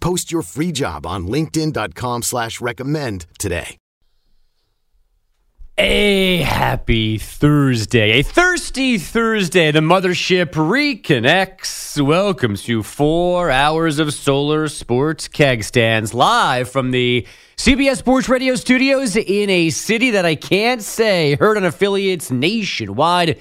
Post your free job on linkedin.com slash recommend today. A happy Thursday, a thirsty Thursday. The mothership reconnects. Welcomes you four hours of solar sports keg stands live from the CBS Sports Radio studios in a city that I can't say. Heard on affiliates nationwide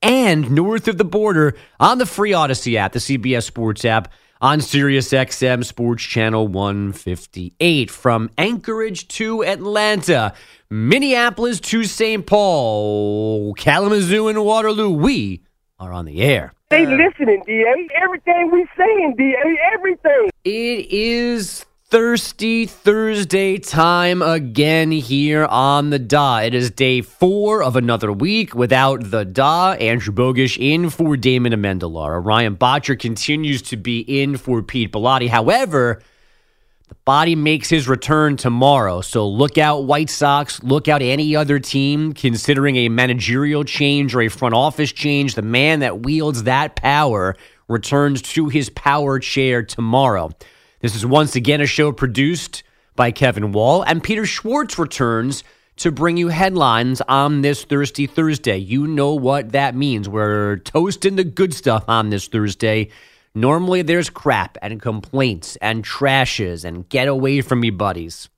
and north of the border on the free Audacy app, the CBS Sports app on Sirius XM Sports Channel 158 from Anchorage to Atlanta. Minneapolis to St. Paul, Kalamazoo and Waterloo, we are on the air. They listening, DA. Everything we saying, DA. Everything. It is Thirsty Thursday time again here on the dot. It is day four of another week without the da. Andrew Bogusch in for Damon Amendolara. Ryan Bottcher continues to be in for Pete Bellotti. However, the body makes his return tomorrow, so look out, White Sox. Look out, any other team considering a managerial change or a front office change. The man that wields that power returns to his power chair tomorrow. This is once again a show produced by Kevin Wall, and Peter Schwartz returns to bring you headlines on this Thirsty Thursday. You know what that means. We're toasting the good stuff on this Thursday. Normally, there's crap and complaints and trashes and get away from me, buddies.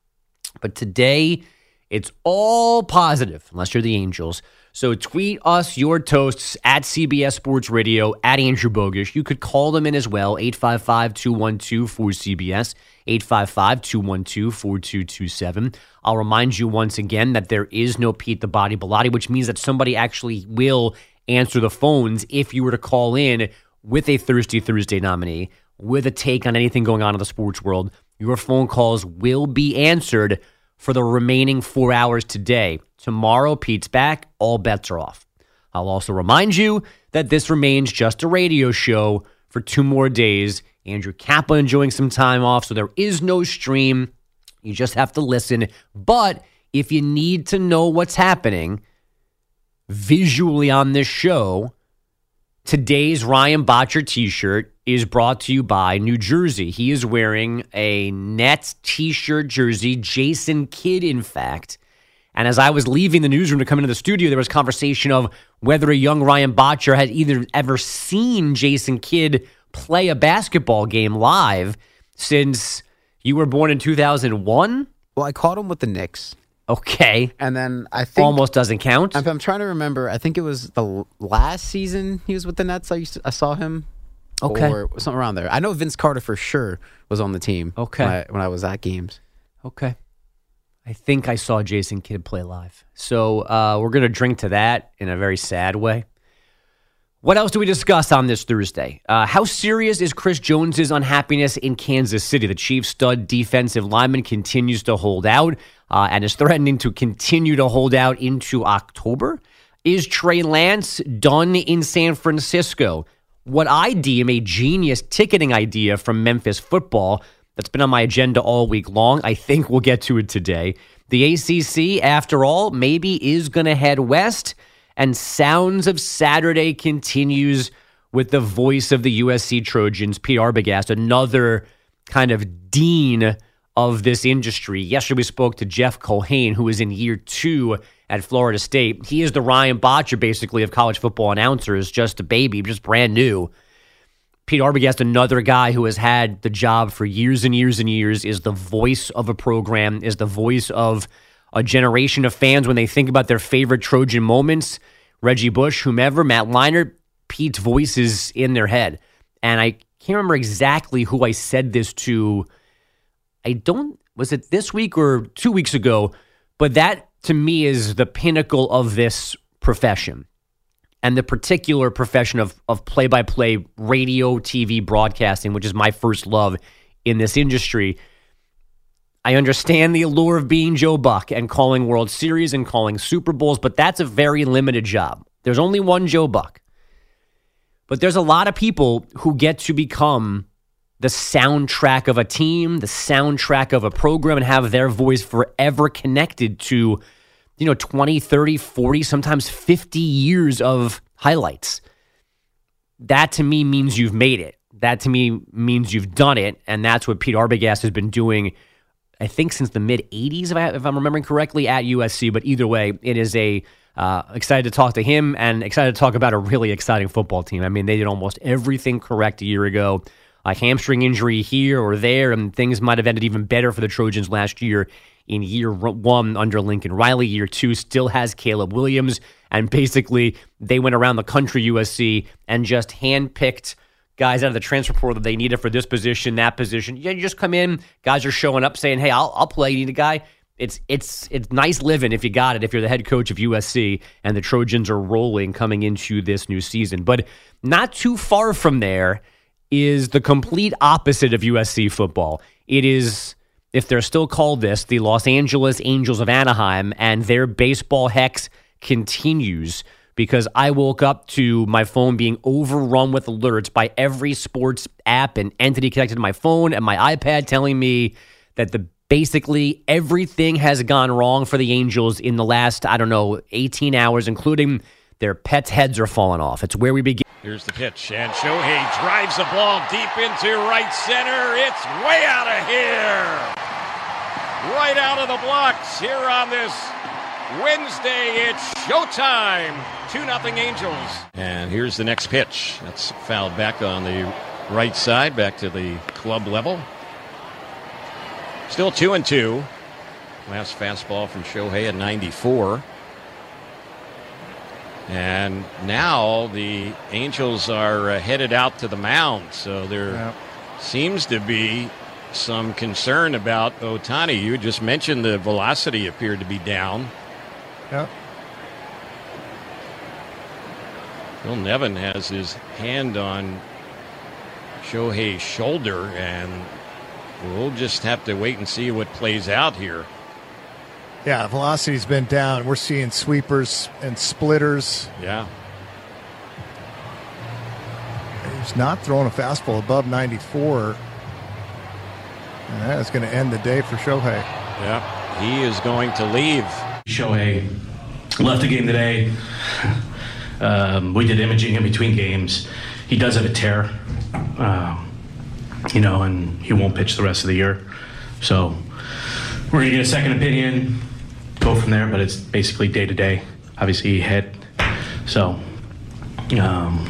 But today, it's all positive, unless you're the Angels. So tweet us your toasts at CBS Sports Radio, at Andrew Bogusch. You could call them in as well, 855 212 4CBS, 855 212 4227. I'll remind you once again that there is no Pete the Body Bellotti, which means that somebody actually will answer the phones if you were to call in with a Thirsty Thursday nominee, with a take on anything going on in the sports world, your phone calls will be answered for the remaining four hours today. Tomorrow, Pete's back. All bets are off. I'll also remind you that this remains just a radio show for two more days. Andrew Kappa enjoying some time off, so there is no stream. You just have to listen. But if you need to know what's happening visually on this show, Today's Ryan Botcher t shirt is brought to you by New Jersey. He is wearing a Nets t shirt jersey, Jason Kidd, in fact. And as I was leaving the newsroom to come into the studio, there was conversation of whether a young Ryan Botcher had either ever seen Jason Kidd play a basketball game live since you were born in 2001. Well, I caught him with the Knicks. Okay. And then I think almost doesn't count. I'm, I'm trying to remember. I think it was the last season he was with the Nets. I used to, I saw him. Okay. Or something around there. I know Vince Carter for sure was on the team. Okay. When I, when I was at games. Okay. I think I saw Jason Kidd play live. So uh, we're going to drink to that in a very sad way. What else do we discuss on this Thursday? Uh, how serious is Chris Jones's unhappiness in Kansas City? The Chiefs' stud defensive lineman continues to hold out uh, and is threatening to continue to hold out into October. Is Trey Lance done in San Francisco? What I deem a genius ticketing idea from Memphis football that's been on my agenda all week long. I think we'll get to it today. The ACC, after all, maybe is going to head west and Sounds of Saturday continues with the voice of the USC Trojans, Pete Arbogast, another kind of dean of this industry. Yesterday we spoke to Jeff Culhane, who is in year two at Florida State. He is the Ryan Bottcher, basically, of college football announcers, just a baby, just brand new. Pete Arbogast, another guy who has had the job for years and years and years, is the voice of a program, is the voice of a generation of fans when they think about their favorite Trojan moments, Reggie Bush, whomever, Matt Leinart, Pete's voices in their head. And I can't remember exactly who I said this to. I don't, was it this week or two weeks ago? But that to me is the pinnacle of this profession and the particular profession of of play by play radio, TV broadcasting, which is my first love in this industry. I understand the allure of being Joe Buck and calling World Series and calling Super Bowls, but that's a very limited job. There's only one Joe Buck. But there's a lot of people who get to become the soundtrack of a team, the soundtrack of a program, and have their voice forever connected to, you know, 20, 30, 40, sometimes 50 years of highlights. That to me means you've made it. That to me means you've done it. And that's what Pete Arbogast has been doing, I think, since the mid 80s, if, I, I'm remembering correctly, at USC. But either way, it is a uh, excited to talk to him and excited to talk about a really exciting football team. I mean, they did almost everything correct a year ago. A hamstring injury here or there, and things might have ended even better for the Trojans last year in year one under Lincoln Riley. Year two still has Caleb Williams. And basically, they went around the country, USC, and just handpicked guys out of the transfer portal that they needed for this position, that position. Yeah, you just come in, guys are showing up saying, "Hey, I'll, I'll play." You need a guy. It's it's it's nice living if you got it. If you're the head coach of USC and the Trojans are rolling coming into this new season, but not too far from there is the complete opposite of USC football. It is if they're still called this, the Los Angeles Angels of Anaheim, and their baseball hex continues because I woke up to my phone being overrun with alerts by every sports app and entity connected to my phone and my iPad telling me that the basically everything has gone wrong for the Angels in the last, I don't know, 18 hours, including their pets' heads are falling off. It's where we begin. Here's the pitch, and Shohei drives the ball deep into right center. It's way out of here. Right out of the blocks here on this Wednesday. It's showtime. 2 0 Angels. And here's the next pitch. That's fouled back on the right side, back to the club level. Still 2 and 2. Last fastball from Shohei at 94. And now the Angels are uh, headed out to the mound, so there yep. seems to be some concern about Ohtani. You just mentioned the velocity appeared to be down. Yep. Phil Nevin has his hand on Shohei's shoulder, and we'll just have to wait and see what plays out here. Yeah, velocity's been down. We're seeing sweepers and splitters. Yeah. He's not throwing a fastball above 94. And that is going to end the day for Shohei. Yeah, he is going to leave. Shohei left the game today. Um, we did imaging in between games. He does have a tear, um, you know, and he won't pitch the rest of the year. So we're going to get a second opinion go from there, but it's basically day to day. Obviously, he hit, so um,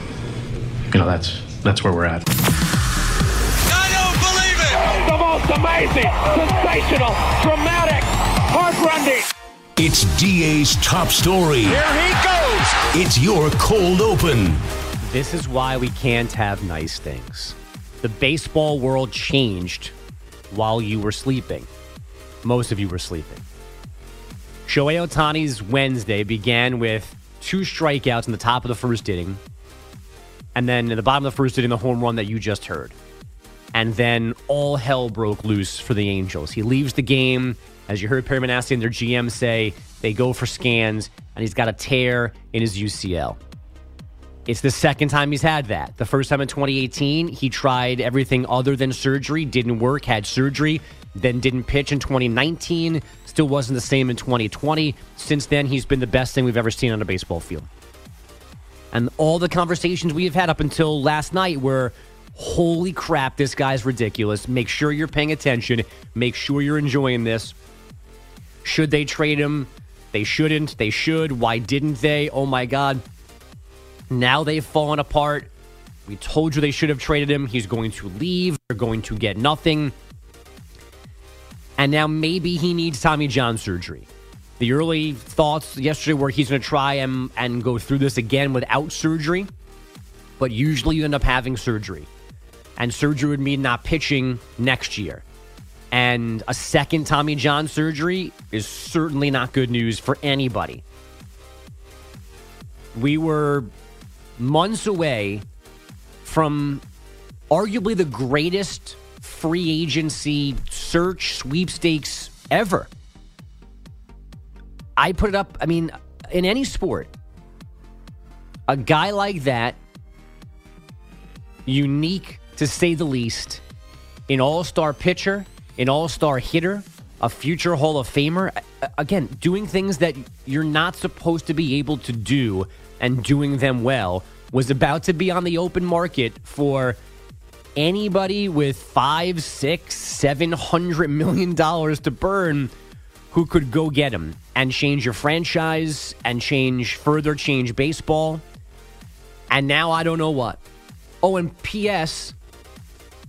you know that's that's where we're at. I don't believe it! The most amazing, sensational, dramatic, heartrending. It's DA's top story. Here he goes. It's your cold open. This is why we can't have nice things. The baseball world changed while you were sleeping. Most of you were sleeping. Shohei Ohtani's Wednesday began with two strikeouts in the top of the first inning, and then in the bottom of the first inning, the home run that you just heard. And then all hell broke loose for the Angels. He leaves the game. As you heard Perry and their GM say, they go for scans, and he's got a tear in his UCL. It's the second time he's had that. The first time in 2018, he tried everything other than surgery, didn't work, had surgery, then didn't pitch in 2019. Still wasn't the same in 2020. Since then, he's been the best thing we've ever seen on a baseball field. And all the conversations we have had up until last night were holy crap, this guy's ridiculous. Make sure you're paying attention. Make sure you're enjoying this. Should they trade him? They shouldn't. They should. Why didn't they? Oh my God. Now they've fallen apart. We told you they should have traded him. He's going to leave. They're going to get nothing. And now maybe he needs Tommy John surgery. The early thoughts yesterday were he's going to try and, and go through this again without surgery, but usually you end up having surgery. And surgery would mean not pitching next year. And a second Tommy John surgery is certainly not good news for anybody. We were months away from arguably the greatest free agency search sweepstakes ever. I put it up, I mean, in any sport, a guy like that, unique to say the least, an all star pitcher, an all star hitter, a future Hall of Famer. Again, doing things that you're not supposed to be able to do and doing them well was about to be on the open market for anybody with five, six, seven hundred million dollars to burn who could go get him and change your franchise and change further change baseball. And now I don't know what. Oh, and P.S.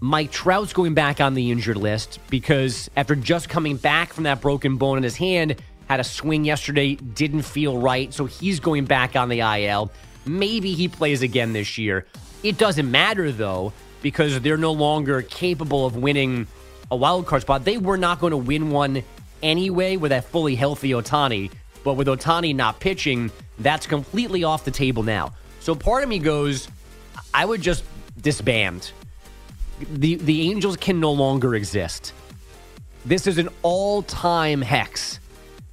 Mike Trout's going back on the injured list because after just coming back from that broken bone in his hand, had a swing yesterday, didn't feel right, so he's going back on the IL. Maybe he plays again this year. It doesn't matter though because they're no longer capable of winning a wild card spot. They were not going to win one anyway with a fully healthy Ohtani. but with Ohtani not pitching, that's completely off the table now. So part of me goes, I would just disband. The the Angels can no longer exist. This is an all-time hex.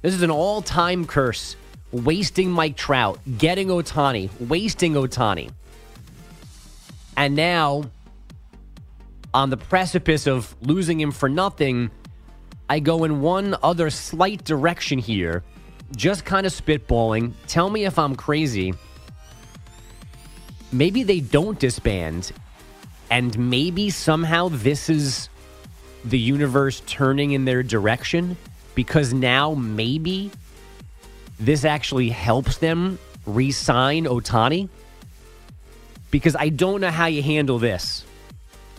This is an all-time curse. Wasting Mike Trout, getting Ohtani, wasting Ohtani. And now on the precipice of losing him for nothing, I go in one other slight direction here, just kind of spitballing. Tell me if I'm crazy. Maybe they don't disband, and maybe somehow this is the universe turning in their direction because now maybe this actually helps them re sign Ohtani. Because I don't know how you handle this.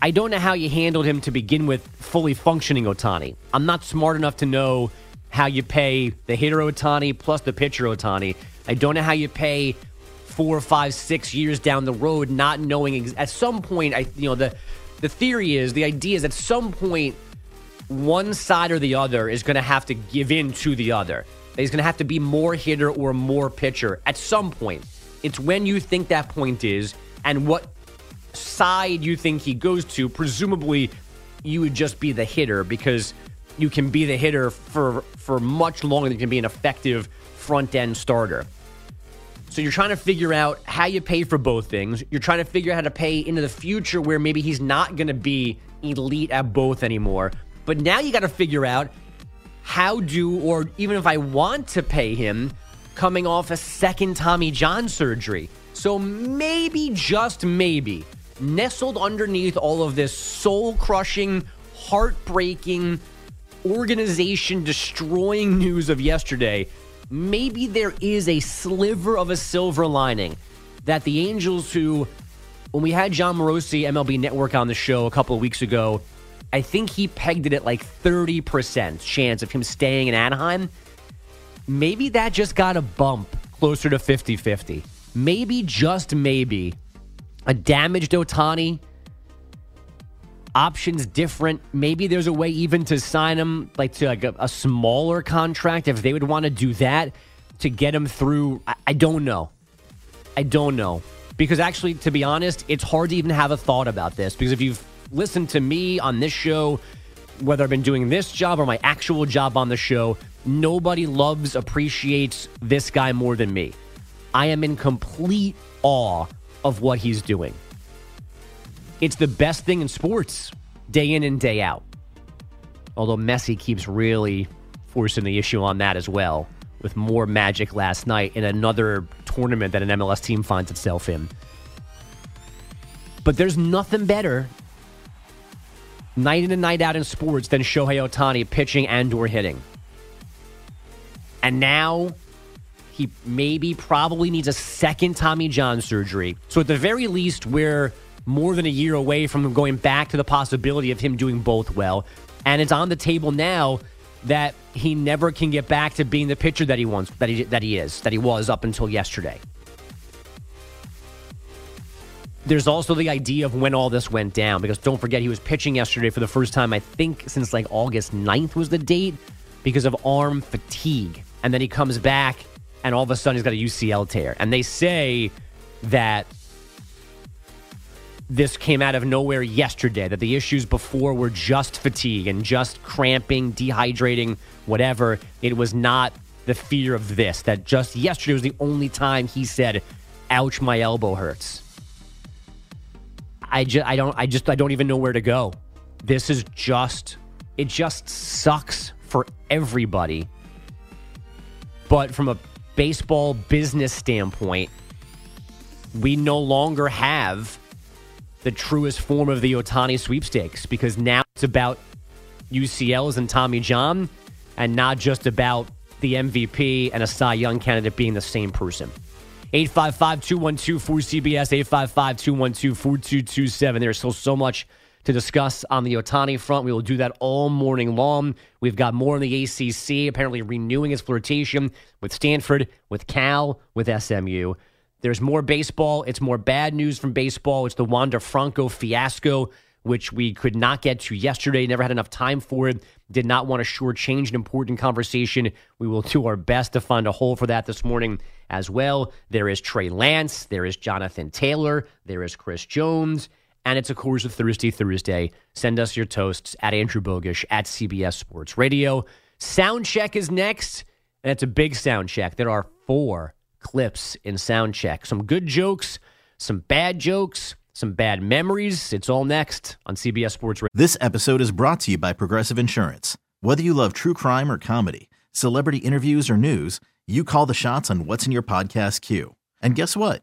I don't know how you handled him to begin with fully functioning Ohtani. I'm not smart enough to know how you pay the hitter Ohtani plus the pitcher Ohtani. I don't know how you pay four, five, six years down the road, not knowing ex- at some point. I you know the the theory is the idea is at some point one side or the other is going to have to give in to the other. He's going to have to be more hitter or more pitcher at some point. It's when you think that point is and what side you think he goes to, presumably you would just be the hitter because you can be the hitter for for much longer than you can be an effective front end starter. So you're trying to figure out how you pay for both things. You're trying to figure out how to pay into the future where maybe he's not going to be elite at both anymore. But now you got to figure out how do or even if I want to pay him coming off a second Tommy John surgery. So maybe just maybe nestled underneath all of this soul crushing, heartbreaking, organization destroying news of yesterday, maybe there is a sliver of a silver lining that the Angels, who, when we had Jon Morosi, MLB Network, on the show a couple of weeks ago, I think he pegged it at like 30% chance of him staying in Anaheim. Maybe that just got a bump closer to 50 50. Maybe, just maybe, a damaged Ohtani. options different. Maybe there's a way even to sign him like to like a, a smaller contract if they would want to do that to get him through. I, I don't know. I don't know because actually, to be honest, it's hard to even have a thought about this because if you've listened to me on this show, whether I've been doing this job or my actual job on the show, nobody loves, appreciates this guy more than me. I am in complete awe of what he's doing. It's the best thing in sports, day in and day out. Although Messi keeps really forcing the issue on that as well, with more magic last night in another tournament that an MLS team finds itself in. But there's nothing better night in and night out in sports than Shohei Ohtani pitching and or hitting. And now he maybe probably needs a second Tommy John surgery. So at the very least, we're more than a year away from going back to the possibility of him doing both well. And it's on the table now that he never can get back to being the pitcher that he wants that he that he is that he was up until yesterday. There's also the idea of when all this went down because don't forget he was pitching yesterday for the first time I think since like August 9th was the date because of arm fatigue. And then he comes back and all of a sudden he's got a UCL tear. And they say that this came out of nowhere yesterday, that the issues before were just fatigue and just cramping, dehydrating, whatever. It was not the fear of this, that just yesterday was the only time he said, ouch, my elbow hurts. I just I don't I just I don't even know where to go. This is just it just sucks for everybody. But from a baseball business standpoint, we no longer have the truest form of the Ohtani sweepstakes because now it's about UCLs and Tommy John and not just about the MVP and a Cy Young candidate being the same person. 855 212 4CBS, 855 212 4227. There's still so much to discuss on the Ohtani front. We will do that all morning long. We've got more in the ACC, apparently renewing its flirtation with Stanford, with Cal, with SMU. There's more baseball. It's more bad news from baseball. It's the Wander Franco fiasco, which we could not get to yesterday. Never had enough time for it. Did not want to shortchange an important conversation. We will do our best to find a hole for that this morning as well. There is Trey Lance. There is Jonathan Taylor. There is Chris Jones. And it's, a course, of Thursday Thursday. Send us your toasts at Andrew Bogusch at CBS Sports Radio. Sound check is next, and it's a big sound check. There are four clips in sound check. Some good jokes, some bad jokes, some bad memories. It's all next on CBS Sports Radio. This episode is brought to you by Progressive Insurance. Whether you love true crime or comedy, celebrity interviews or news, you call the shots on what's in your podcast queue. And guess what?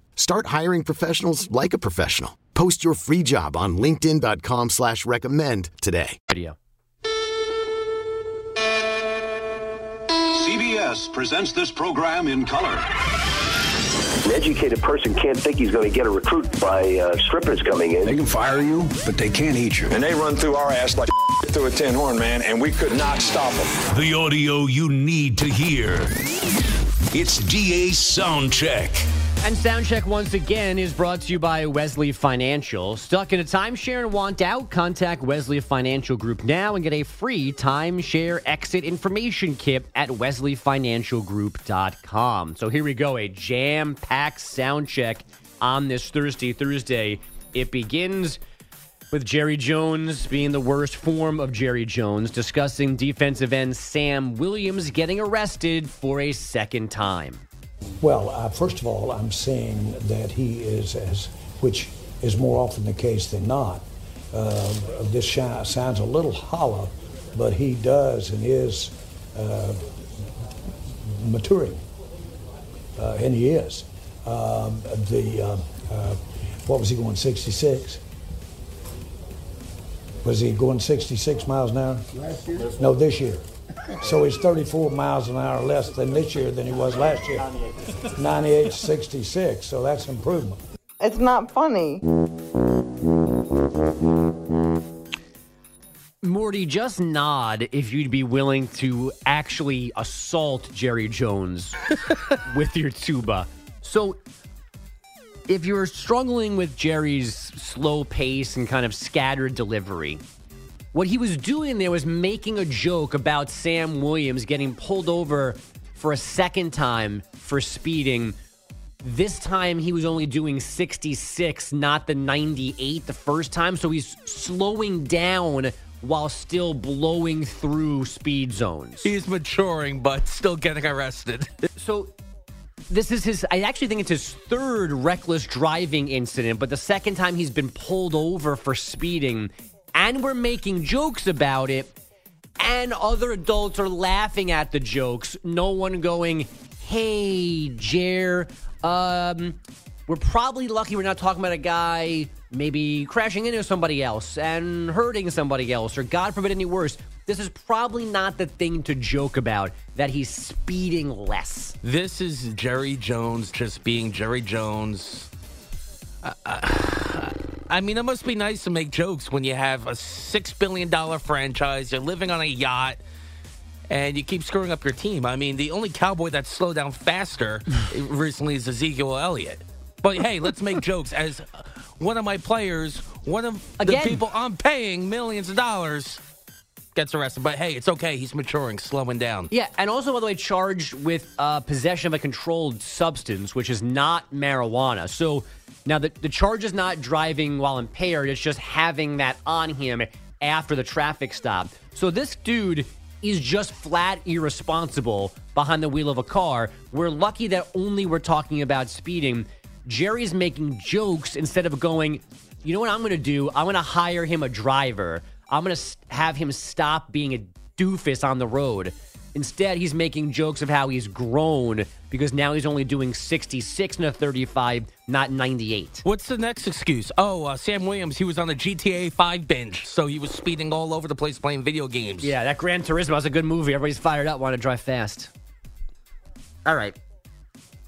Start hiring professionals like a professional. Post your free job on LinkedIn.com slash recommend today. Video. CBS presents this program in color. An educated person can't think he's going to get a recruit by uh, strippers coming in. They can fire you, but they can't eat you. And they run through our ass like through a tin horn, man, and we could not stop them. The audio you need to hear. It's DA Soundcheck. And Soundcheck once again is brought to you by Wesley Financial. Stuck in a timeshare and want out? Contact Wesley Financial Group now and get a free timeshare exit information kit at wesleyfinancialgroup.com. So here we go, a jam-packed Soundcheck on this Thursday, Thursday. It begins with Jerry Jones being the worst form of Jerry Jones, discussing defensive end Sam Williams getting arrested for a second time. Well, uh, first of all, I'm saying that he is, as which is more often the case than not. Uh, this sh- sounds a little hollow, but he does and is uh, maturing, uh, and he is. Um, the uh, uh, what was he going 66? Was he going 66 miles an hour? Last year? No, this year. So he's 34 miles an hour less than this year than he was last year. 98 66. So that's improvement. It's not funny. Morty, just nod if you'd be willing to actually assault Jerry Jones with your tuba. So, if you're struggling with Jerry's slow pace and kind of scattered delivery, what he was doing there was making a joke about Sam Williams getting pulled over for a second time for speeding. This time he was only doing 66, not the 98 the first time. So he's slowing down while still blowing through speed zones. He's maturing, but still getting arrested. So this is his I actually think it's his third reckless driving incident, but the second time he's been pulled over for speeding and we're making jokes about it and other adults are laughing at the jokes. No one going, "Hey, Jer, um we're probably lucky we're not talking about a guy maybe crashing into somebody else and hurting somebody else or god forbid any worse. This is probably not the thing to joke about that he's speeding less. This is Jerry Jones just being Jerry Jones. Uh, uh, I mean, it must be nice to make jokes when you have a $6 billion franchise, you're living on a yacht, and you keep screwing up your team. I mean, the only cowboy that's slowed down faster recently is Ezekiel Elliott. But hey, let's make jokes. As one of my players, one of Again. the people I'm paying millions of dollars gets arrested. But hey, it's okay. He's maturing, slowing down. Yeah, and also, by the way, charged with uh, possession of a controlled substance, which is not marijuana. So now the, the charge is not driving while impaired, it's just having that on him after the traffic stop. So this dude is just flat irresponsible behind the wheel of a car. We're lucky that only we're talking about speeding. Jerry's making jokes instead of going, you know what I'm going to do? I'm going to hire him a driver. I'm going to have him stop being a doofus on the road. Instead, he's making jokes of how he's grown because now he's only doing 66 and a 35, not 98. What's the next excuse? Oh, uh, Sam Williams, he was on the GTA 5 binge, so he was speeding all over the place playing video games. Yeah, that Gran Turismo was a good movie. Everybody's fired up, want to drive fast. All right.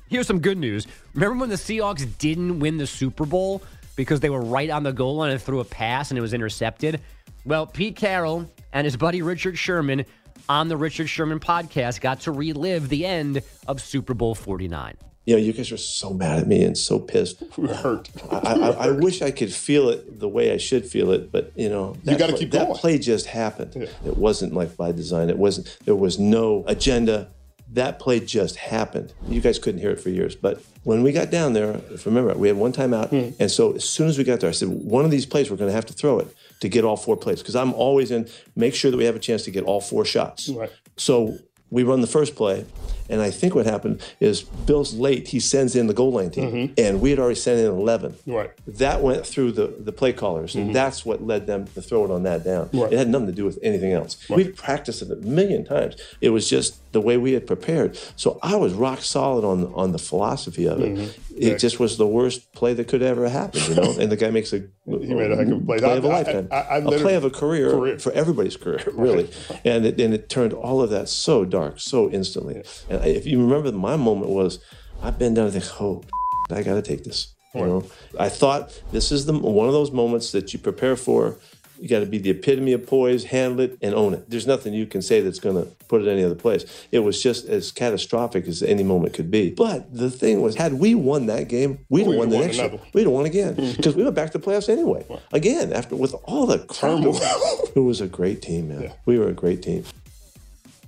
Here's some good news. Remember when the Seahawks didn't win the Super Bowl because they were right on the goal line and threw a pass and it was intercepted? Well, Pete Carroll and his buddy Richard Sherman on the Richard Sherman podcast got to relive the end of Super Bowl 49. You know, you guys are so mad at me and so pissed. We're hurt. I, I, I wish I could feel it the way I should feel it, but you know, You gotta play- keep that going. play just happened. It wasn't like by design. It wasn't. There was no agenda. That play just happened. You guys couldn't hear it for years, but when we got down there, if you remember, we had one time out, Hmm. and so as soon as we got there, I said, one of these plays we're going to have to throw it to get all four plays because I'm always in. Make sure that we have a chance to get all four shots. Right. So we run the first play, and I think what happened is Bill's late. He sends in the goal line team, and we had already sent in 11. Mm-hmm. Right. Mm-hmm. That went through the, the play callers, and that's what led them to throw it on that down. Right. It had nothing to do with anything else. Right. We'd practiced it a million times. It was just the way we had prepared. So I was rock solid on on the philosophy of it. Mhm. It Yeah. just was the worst play that could ever happen, you know. and the guy makes a He made a heck of a play. I- of a lifetime, I- I a play of a career, Career. for everybody's career, really. And it, and it turned all of that so dark so instantly. And if you remember, my moment was I bend down and think, oh, I got to take this. You know, I thought this is the one of those moments that you prepare for. You got to be the epitome of poise, handle it, and own it. There's nothing you can say that's going to put it any other place. It was just as catastrophic as any moment could be. But the thing was, had we won that game, we'd have won the won next year. We'd have won again because we went back to playoffs anyway. Again, after with all the turmoil, it was a great team, man. We were a great team.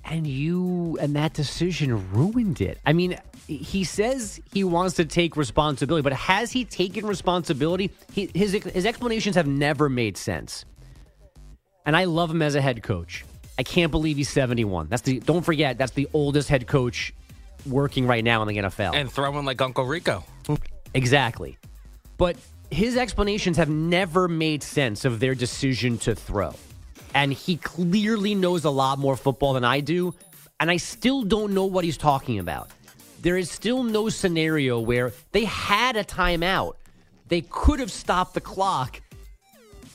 And you and that decision ruined it. I mean, he says he wants to take responsibility, but has he taken responsibility? He, his his explanations have never made sense. And I love him as a head coach. I can't believe he's 71. That's the don't forget that's the oldest head coach working right now in the NFL. And throwing like Uncle Rico. Exactly. But his explanations have never made sense of their decision to throw. And he clearly knows a lot more football than I do. And I still don't know what he's talking about. There is still no scenario where they had a timeout. They could have stopped the clock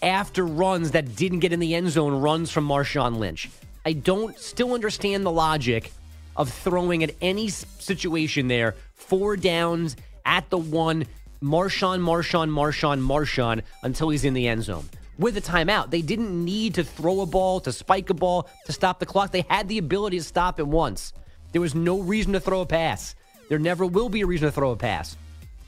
after runs that didn't get in the end zone, runs from Marshawn Lynch. I don't still understand the logic of throwing at any situation there, four downs at the one, Marshawn, Marshawn, Marshawn, Marshawn, until he's in the end zone. With a timeout. They didn't need to throw a ball, to spike a ball, to stop the clock. They had the ability to stop it once. There was no reason to throw a pass. There never will be a reason to throw a pass.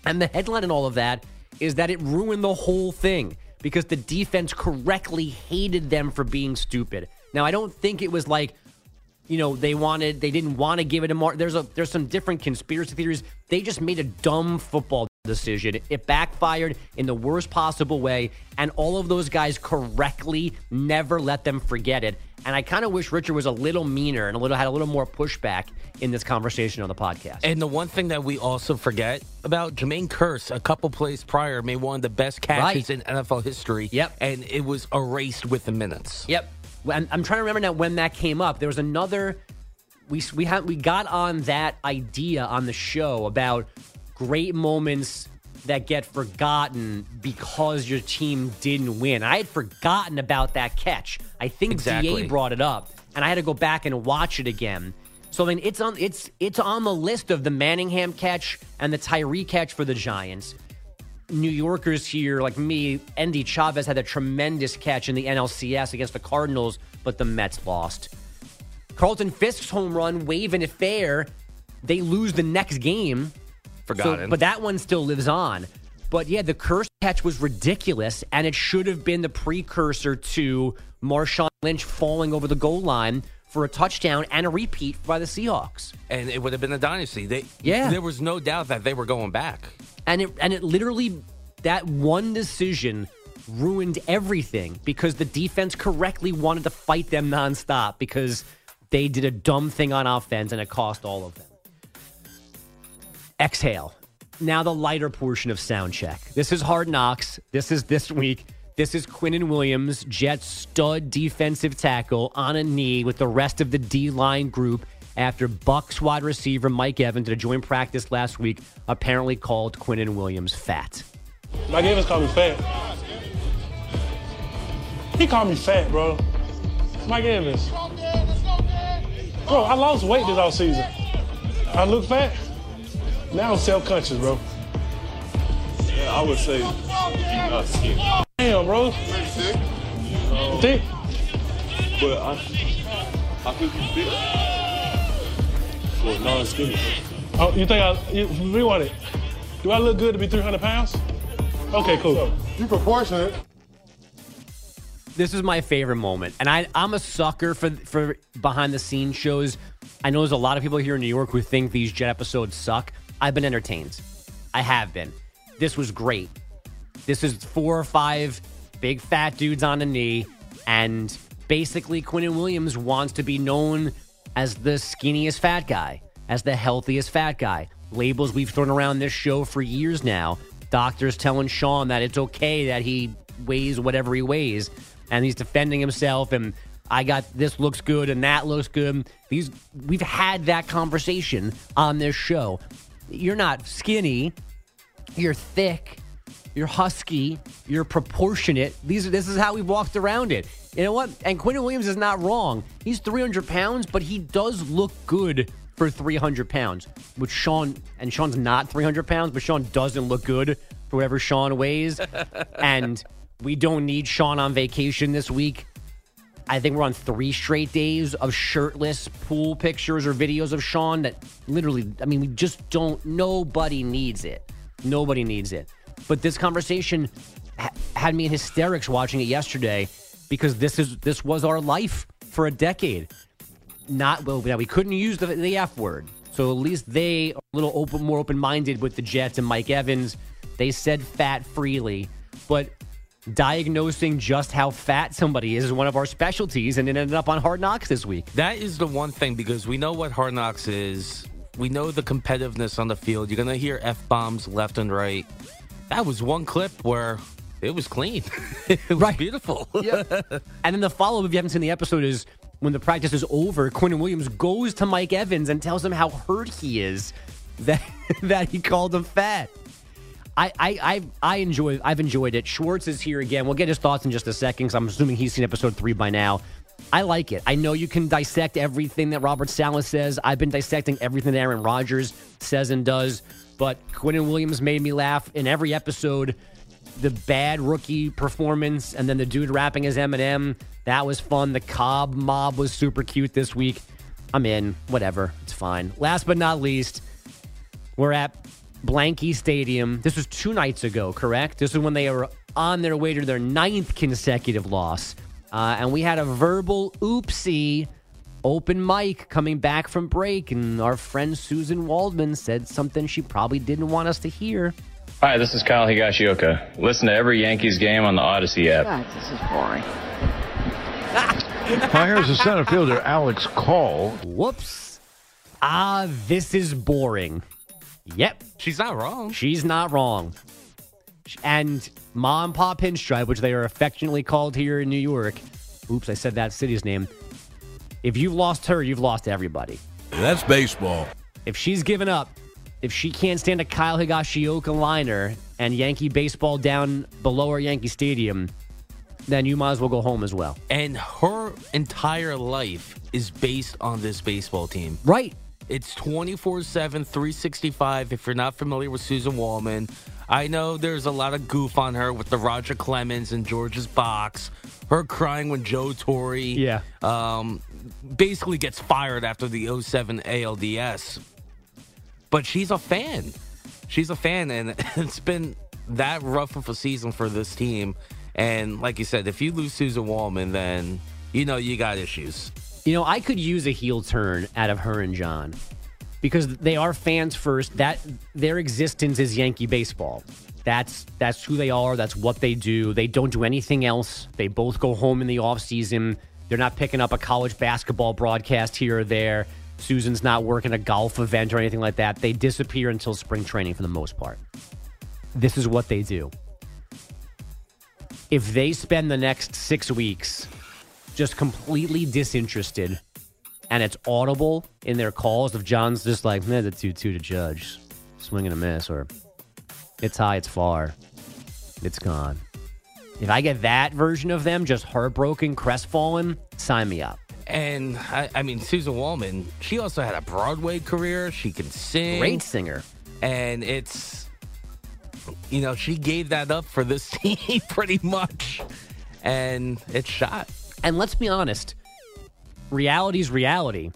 And the headline and all of that is that it ruined the whole thing because the defense correctly hated them for being stupid. Now, I don't think it was like, you know, they wanted, they didn't want to give it a mark. There's a, there's some different conspiracy theories. They just made a dumb football decision. It backfired in the worst possible way, and all of those guys correctly never let them forget it. And I kind of wish Richard was a little meaner and a little had a little more pushback in this conversation on the podcast. And the one thing that we also forget about Jermaine Kearse, a couple plays prior, made one of the best catches Right. in NFL history. Yep. And it was erased with the minutes. Yep. I'm, I'm trying to remember now when that came up. There was another. We we had we got on that idea on the show about great moments that get forgotten because your team didn't win. I had forgotten about that catch. I think Exactly. DA brought it up, and I had to go back and watch it again. So I mean, it's on it's it's on the list of the Manningham catch and the Tyree catch for the Giants. New Yorkers here, like me, Endy Chavez had a tremendous catch in the NLCS against the Cardinals, but the Mets lost. Carlton Fisk's home run, waving it fair, they lose the next game. Forgotten. but that one still lives on. But yeah, the Kearse catch was ridiculous, and it should have been the precursor to Marshawn Lynch falling over the goal line for a touchdown and a repeat by the Seahawks. And it would have been a dynasty. They, Yeah. There was no doubt that they were going back. and it and it literally that one decision ruined everything because the defense correctly wanted to fight them nonstop because they did a dumb thing on offense and it cost all of them. Exhale. Now the lighter portion of sound check. This is hard knocks. This is this week. This is Quinnen Williams, Jets stud defensive tackle, on a knee with the rest of the D line group after Bucks wide receiver Mike Evans at a joint practice last week apparently called Quinnen Williams fat. Mike Evans called me fat. He called me fat, bro. Mike Evans. Bro, I lost weight this off season. I look fat. Now I'm self-conscious, bro. Yeah, I would say you're not skinny. Damn, bro. Thick. But I, I could be fit for a non-skinny. Oh, you think I you, rewind it? Do I look good to be 300 pounds? Okay, cool. You proportionate. This is my favorite moment, and I, I'm a sucker for for behind the scenes shows. I know there's a lot of people here in New York who think these Jet episodes suck. I've been entertained. I have been. This was great. This is four or five big fat dudes on a knee, and basically Quinnen Williams wants to be known as the skinniest fat guy, as the healthiest fat guy. Labels we've thrown around this show for years now. Doctors telling Sean that it's okay that he weighs whatever he weighs, and he's defending himself. And I got this looks good and that looks good. These we've had that conversation on this show. You're not skinny. You're thick. You're husky. You're proportionate. These are, this is how we've walked around it. You know what? And Quinnen Williams is not wrong. He's 300 pounds, but he does look good for 300 pounds. Which Sean and Sean's not 300 pounds, but Sean doesn't look good for whatever Sean weighs. and we don't need Sean on vacation this week. I think we're on three straight days of shirtless pool pictures or videos of Sean that literally, I mean, we just don't, nobody needs it. Nobody needs it. But this conversation ha- had me in hysterics watching it yesterday because this is this was our life for a decade. Not well, we couldn't use the, the F word, so at least they are a little open, more open minded with the Jets and Mike Evans. They said fat freely, but diagnosing just how fat somebody is is one of our specialties, and it ended up on Hard Knocks this week. That is the one thing because we know what Hard Knocks is. We know the competitiveness on the field. You're going to hear F bombs left and right. That was one clip where it was clean. it was Right. beautiful. yeah. And then the follow up, if you haven't seen the episode, is when the practice is over, Quinnen Williams goes to Mike Evans and tells him how hurt he is that that he called him fat. I I I, I enjoy I've enjoyed it. Schwartz is here again. We'll get his thoughts in just a second because I'm assuming he's seen episode three by now. I like it. I know you can dissect everything that Robert Saleh says. I've been dissecting everything that Aaron Rodgers says and does. But Quinnen Williams made me laugh in every episode the bad rookie performance, and then the dude rapping as Eminem. That was fun. The Cobb mob was super cute this week. I'm in. Whatever. It's fine. Last but not least, we're at Blanky Stadium. This was two nights ago, correct? This is when they were on their way to their ninth consecutive loss. Uh, and we had a verbal oopsie open mic coming back from break, and our friend Susan Waldman said something she probably didn't want us to hear. Hi, this is Kyle Higashioka. Listen to every Yankees game on the Audacy app. God, this is boring. Now here's the center fielder, Alex Call. Whoops. Ah, this is boring. Yep. She's not wrong. She's not wrong. And Mom Pop Pinstripe, which they are affectionately called here in New York. Oops, I said that city's name. If you've lost her, you've lost everybody. That's baseball. If she's given up, if she can't stand a Kyle Higashioka liner and Yankee baseball down below our Yankee Stadium, then you might as well go home as well. And her entire life is based on this baseball team. Right. It's 24 7, 365. If you're not familiar with Susan Waldman, I know there's a lot of goof on her with the Roger Clemens and George's box. Her crying when Joe Torre Yeah. um, basically gets fired after the 07 ALDS. But she's a fan. She's a fan, and it's been that rough of a season for this team. And like you said, if you lose Susan Waldman, then you know you got issues. You know, I could use a heel turn out of her and John because they are fans first. That their existence is Yankee baseball. That's that's who they are. That's what they do. They don't do anything else. They both go home in the off season. They're not picking up a college basketball broadcast here or there. Susan's not working a golf event or anything like that. They disappear until spring training for the most part. This is what they do. If they spend the next six weeks just completely disinterested and it's audible in their calls of John's just like, man, the 2 2 to judge, swing and a miss, or it's high, it's far, it's gone. If I get that version of them, just heartbroken, crestfallen, sign me up. And I, I mean, Susan Waldman, she also had a Broadway career. She can sing. Great singer. And it's, you know, she gave that up for this team pretty much. And it's shot. And let's be honest, reality's reality.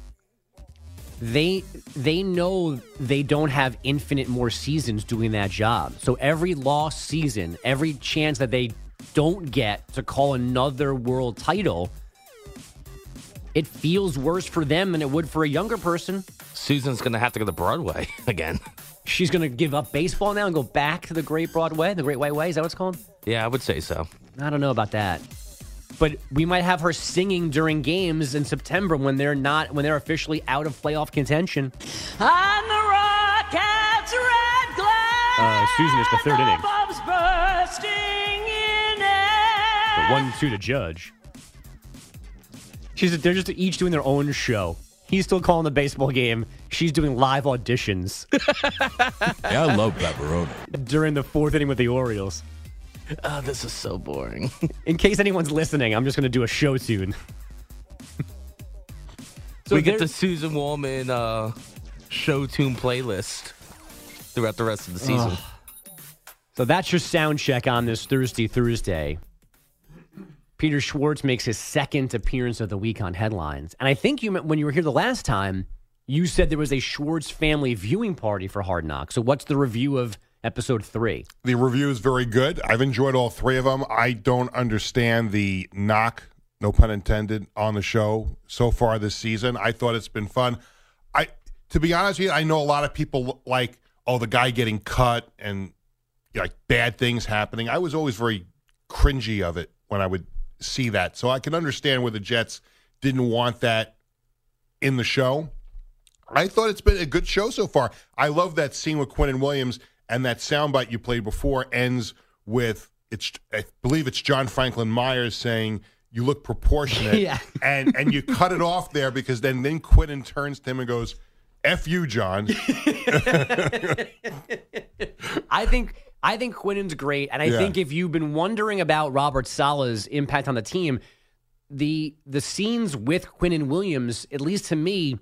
They they know they don't have infinite more seasons doing that job. So every lost season, every chance that they don't get to call another world title, it feels worse for them than it would for a younger person. Susan's going to have to go to Broadway again. She's going to give up baseball now and go back to the Great Broadway, the Great White Way. Is that what it's called? Yeah, I would say so. I don't know about that. But we might have her singing during games in September when they're not when they're officially out of playoff contention. On the Rockets' red glass. Uh, Susan is the third inning. Bursting in air. The one two to judge. She's they're just each doing their own show. He's still calling the baseball game. She's doing live auditions Yeah, I love pepperoni. during the fourth inning with the Orioles. Oh, this is so boring. In case anyone's listening, I'm just going to do a show tune. So we get the Susan Waldman uh, show tune playlist throughout the rest of the season. Ugh. So that's your sound check on this Thursday, Thursday. Peter Schwartz makes his second appearance of the week on headlines. And I think you when you were here the last time, you said there was a Schwartz family viewing party for Hard Knocks. So what's the review of episode three? The review is very good. I've enjoyed all three of them. I don't understand the knock, no pun intended, on the show so far this season. I thought it's been fun. I, to be honest with you, I know a lot of people like, oh, the guy getting cut and you know, like bad things happening. I was always very cringy of it when I would see that. So I can understand where the Jets didn't want that in the show. I thought it's been a good show so far. I love that scene with Quinnen Williams, and that soundbite you played before ends with it's. I believe it's John Franklin Myers saying, "You look proportionate," Yeah. and and you cut it off there because then then Quinn turns to him and goes, "F you, John." I think I think Quinnen's great, and I Yeah. think if you've been wondering about Robert Saleh's impact on the team, the the scenes with Quinnen Williams, at least to me,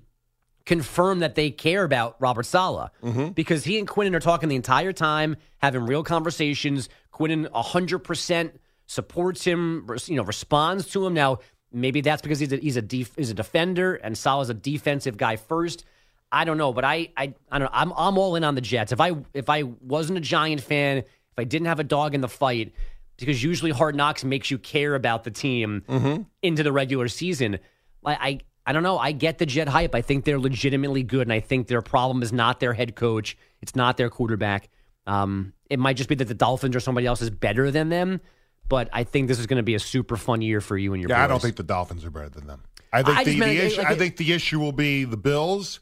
confirm that they care about Robert Saleh Mm-hmm. because he and Quinnen are talking the entire time, having real conversations. Quinnen 100% supports him, you know, responds to him. Now, maybe that's because he's a, he's a, def, he's a defender and Saleh's a defensive guy first. I don't know, but I, I, I don't know. I'm, I'm all in on the Jets. If I, if I wasn't a Giant fan, if I didn't have a dog in the fight, because usually Hard Knocks makes you care about the team Mm-hmm. into the regular season. I, I, don't know. I get the Jet hype. I think they're legitimately good, and I think their problem is not their head coach. It's not their quarterback. Um, it might just be that the Dolphins or somebody else is better than them. But I think this is going to be a super fun year for you and your. Yeah, I don't think the Dolphins are better than them. I think I the, the issue. like I think the issue will be the Bills,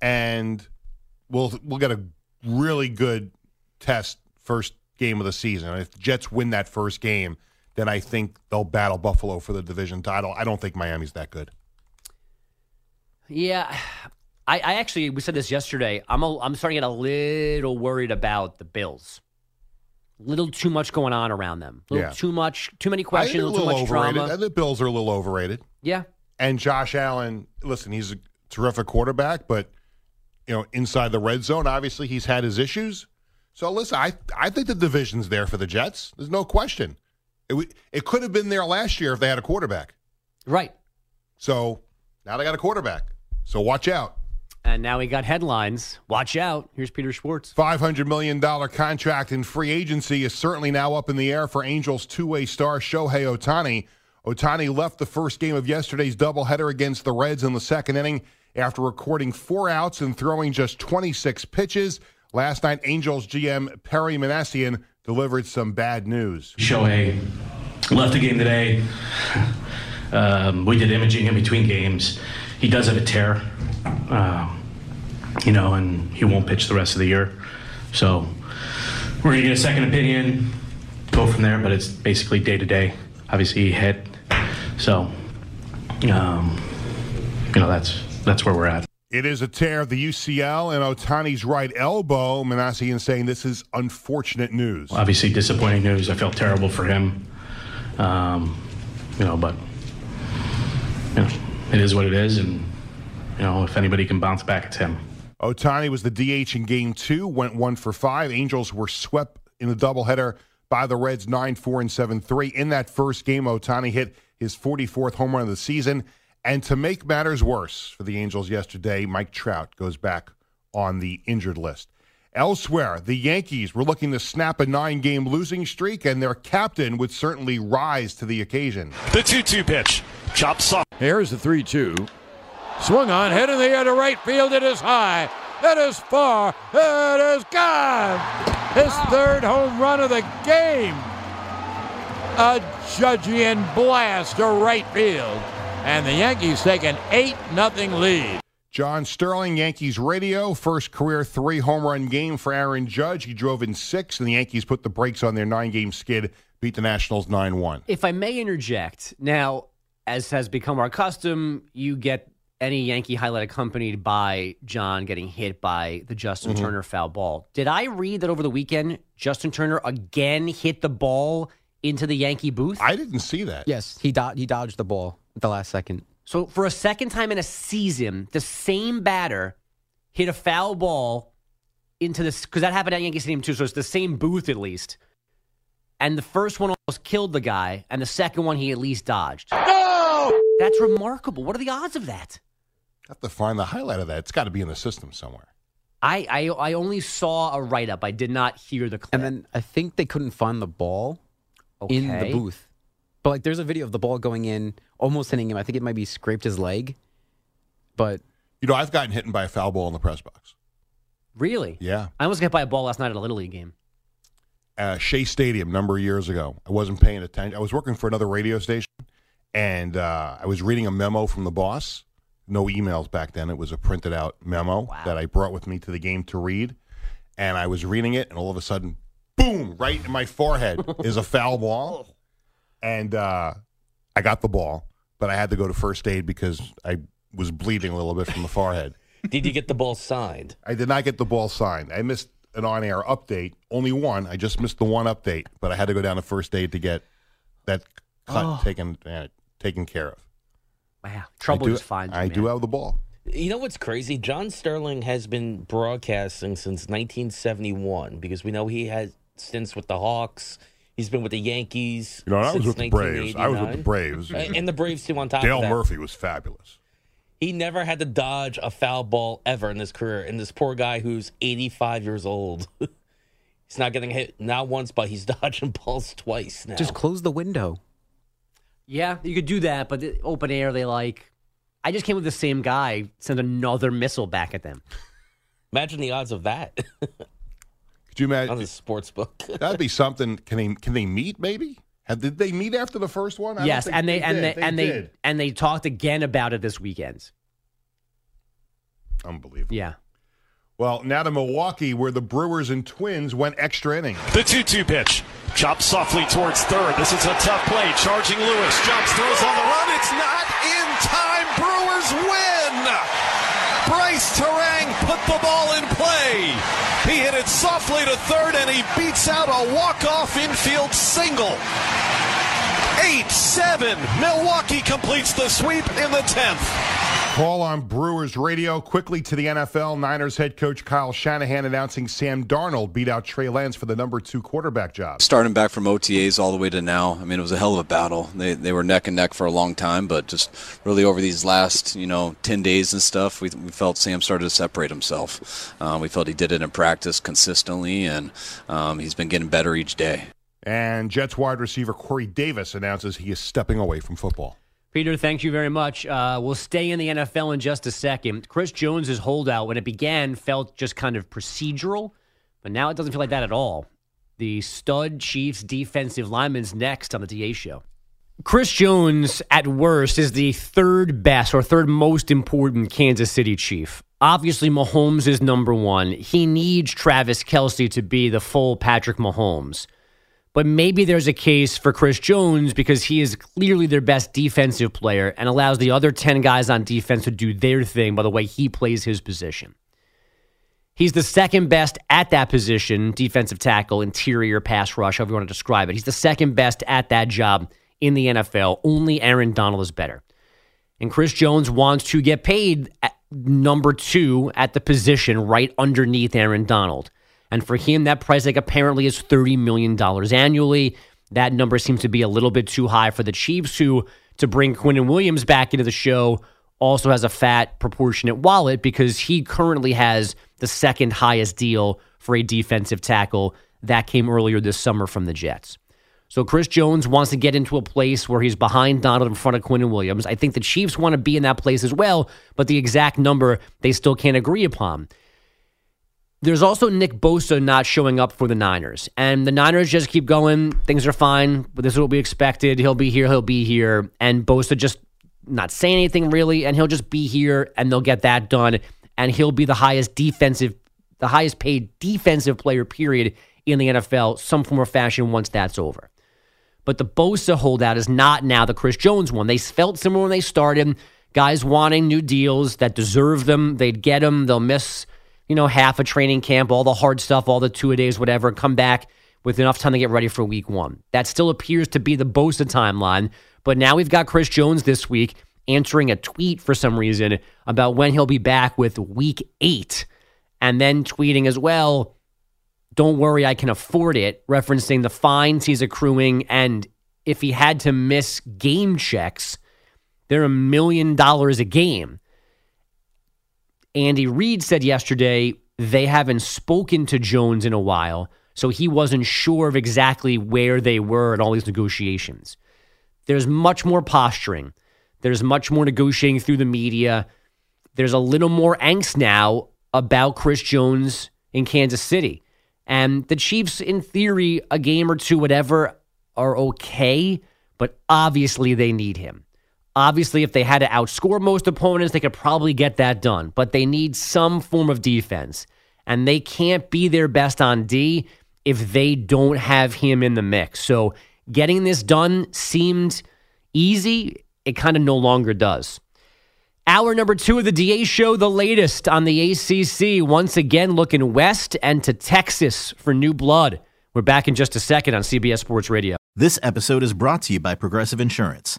and we'll we'll get a really good test first game of the season. If the Jets win that first game, then I think they'll battle Buffalo for the division title. I don't think Miami's that good. Yeah, I, I actually we said this yesterday. I'm a, I'm starting to get a little worried about the Bills. A little too much going on around them. Little Yeah. too much, too many questions, a little too little much overrated. drama. The Bills are a little overrated. Yeah, And Josh Allen, listen, he's a terrific quarterback, but you know, inside the red zone, obviously he's had his issues. So listen, I I think the division's there for the Jets. There's no question. It it could have been there last year if they had a quarterback. right. So now they got a quarterback. So watch out. And now we got headlines. Watch out. Here's Peter Schwartz. $500 million contract in free agency is certainly now up in the air for Angels two way star Shohei Ohtani. Ohtani left the first game of yesterday's doubleheader against the Reds in the second inning after recording four outs and throwing just 26 pitches. Last night, Angels GM Perry Minasian delivered some bad news. Shohei left the game today. Um, we did imaging in between games. He does have a tear, um, you know, and he won't pitch the rest of the year. So we're gonna get a second opinion, go from there. But it's basically day to day. Obviously, he hit, so um, you know that's that's where we're at. It is a tear of the UCL and Ohtani's right elbow. Minasian saying this is unfortunate news. Obviously, disappointing news. I felt terrible for him. Um, you know, but you know, it is what it is, and you know, if anybody can bounce back, it's him. Ohtani was the DH in game two, went one for five. Angels were swept in the doubleheader by the Reds 9 4 and 7 3. In that first game, Ohtani hit his 44th home run of the season. And to make matters worse for the Angels yesterday, Mike Trout goes back on the injured list. Elsewhere, the Yankees were looking to snap a nine game losing streak, and their captain would certainly rise to the occasion. The 2 2 pitch. Chop soft. Here's the 3 2. Swung on, head in the air to right field. It is high. It is far. It is gone. His third home run of the game. A Judgian blast to right field. And the Yankees take an 8 0 lead. John Sterling, Yankees radio, first career three home run game for Aaron Judge. He drove in six, and the Yankees put the brakes on their nine game skid, beat the Nationals 9 1. If I may interject, now, as has become our custom, you get any Yankee highlight accompanied by John getting hit by the Justin Mhm. Turner foul ball. Did I read that over the weekend, Justin Turner again hit the ball into the Yankee booth? I didn't see that. Yes, he do- he dodged the ball at the last second. So for a second time in a season, the same batter hit a foul ball into this because that happened at Yankee Stadium too. So it's the same booth at least. And the first one almost killed the guy, and the second one he at least dodged. No! That's remarkable. What are the odds of that? I have to find the highlight of that. It's got to be in the system somewhere. I, I I only saw a write up. I did not hear the clip. And then I think they couldn't find the ball in the booth. But like there's a video of the ball going in, almost hitting him. I think it might be scraped his leg. But You know, I've gotten hit by a foul ball in the press box. Really? Yeah. I almost got hit by a ball last night at a little league game. uh, Shea Stadium number of years ago. I wasn't paying attention. I was working for another radio station, and uh, I was reading a memo from the boss. No emails back then. It was a printed out memo that I brought with me to the game to read. And I was reading it, and all of a sudden, boom, right in my forehead is a foul ball. And uh, I got the ball, but I had to go to first aid because I was bleeding a little bit from the forehead. Did you get the ball signed? I did not get the ball signed. I missed an on air update, only one. I just missed the one update, but I had to go down to first aid to get that cut Oh. taken taken care of. Wow. Trouble I do, just finds you, I do have the ball. You know what's crazy? John Sterling has been broadcasting since 1971 because we know he had stints with the Hawks. He's been with the Yankees. You know, I was with the Braves. I was with the Braves. And the Braves too on top Dale of that. Murphy was fabulous. He never had to dodge a foul ball ever in his career. And this poor guy who's 85 years old. he's not getting hit not once, but he's dodging balls twice now. Just close the window. Yeah, you could do that, but the open air, they like. I just came with the same guy, send another missile back at them. Imagine the odds of that Could you imagine? on the sports book. That'd be something. Can they can they meet? Maybe. Have, did they meet after the first one? I yes, and they, and did. they, and they did. and they talked again about it this weekend. Unbelievable. Yeah. Well, now to Milwaukee, where the Brewers and Twins went extra innings. The 2 2 pitch. Chopped softly towards third. This is a tough play. Charging Lewis. Jumps, throws on the run. It's not in time. Brewers win. Brice Turang put the ball in play. He hit it softly to third and he beats out a walk-off infield single. 8 7. Milwaukee completes the sweep in the 10th. Call on Brewers radio quickly to the NFL. Niners head coach Kyle Shanahan announcing Sam Darnold beat out Trey Lance for the number two quarterback job. Starting back from OTAs all the way to now, I mean, it was a hell of a battle. They, they were neck and neck for a long time, but just really over these last, you know, 10 days and stuff, we, we felt Sam started to separate himself. Um, we felt he did it in practice consistently, and um, he's been getting better each day. And Jets wide receiver Corey Davis announces he is stepping away from football. Peter, thank you very much. Uh, we'll stay in the NFL in just a second. Chris Jones's holdout, when it began, felt just kind of procedural, but now it doesn't feel like that at all. The stud Chiefs defensive lineman's next on the DA show. Chris Jones, at worst, is the third best or third most important Kansas City Chief. Obviously, Mahomes is number one. He needs Travis Kelce to be the full Patrick Mahomes. But maybe there's a case for Chris Jones because he is clearly their best defensive player and allows the other 10 guys on defense to do their thing by the way he plays his position. He's the second best at that position, defensive tackle, interior pass rush, however you want to describe it. He's the second best at that job in the NFL. Only Aaron Donald is better. And Chris Jones wants to get paid number two at the position right underneath Aaron Donald. And for him, that price tag apparently is $30 million annually. That number seems to be a little bit too high for the Chiefs, who, to bring Quinnen Williams back into the show, also has a fat proportionate wallet because he currently has the second highest deal for a defensive tackle. That came earlier this summer from the Jets. So Chris Jones wants to get into a place where he's behind Donald in front of Quinnen Williams. I think the Chiefs want to be in that place as well, but the exact number they still can't agree upon. There's also Nick Bosa not showing up for the Niners. And the Niners just keep going. Things are fine, but this is what we expected. He'll be here, he'll be here. And Bosa just not saying anything really, and he'll just be here and they'll get that done. And he'll be the highest defensive, the highest paid defensive player, period, in the NFL, some form or fashion once that's over. But the Bosa holdout is not now the Chris Jones one. They felt similar when they started. Guys wanting new deals that deserve them. They'd get them. They'll miss, you know, half a training camp, all the hard stuff, all the two a days, whatever, come back with enough time to get ready for week one. That still appears to be the Bosa timeline. But now we've got Chris Jones this week answering a tweet for some reason about when he'll be back with week eight. And then tweeting as well, don't worry, I can afford it, referencing the fines he's accruing. And if he had to miss game checks, they're a million dollars a game. Andy Reid said yesterday they haven't spoken to Jones in a while, so he wasn't sure of exactly where they were in all these negotiations. There's much more posturing. There's much more negotiating through the media. There's a little more angst now about Chris Jones in Kansas City. And the Chiefs, in theory, a game or two, whatever, are okay, but obviously they need him. Obviously, if they had to outscore most opponents, they could probably get that done, but they need some form of defense. And they can't be their best on D if they don't have him in the mix. So getting this done seemed easy. It kind of no longer does. Hour number two of the DA show, the latest on the ACC. Once again, looking west and to Texas for new blood. We're back in just a second on CBS Sports Radio. This episode is brought to you by Progressive Insurance.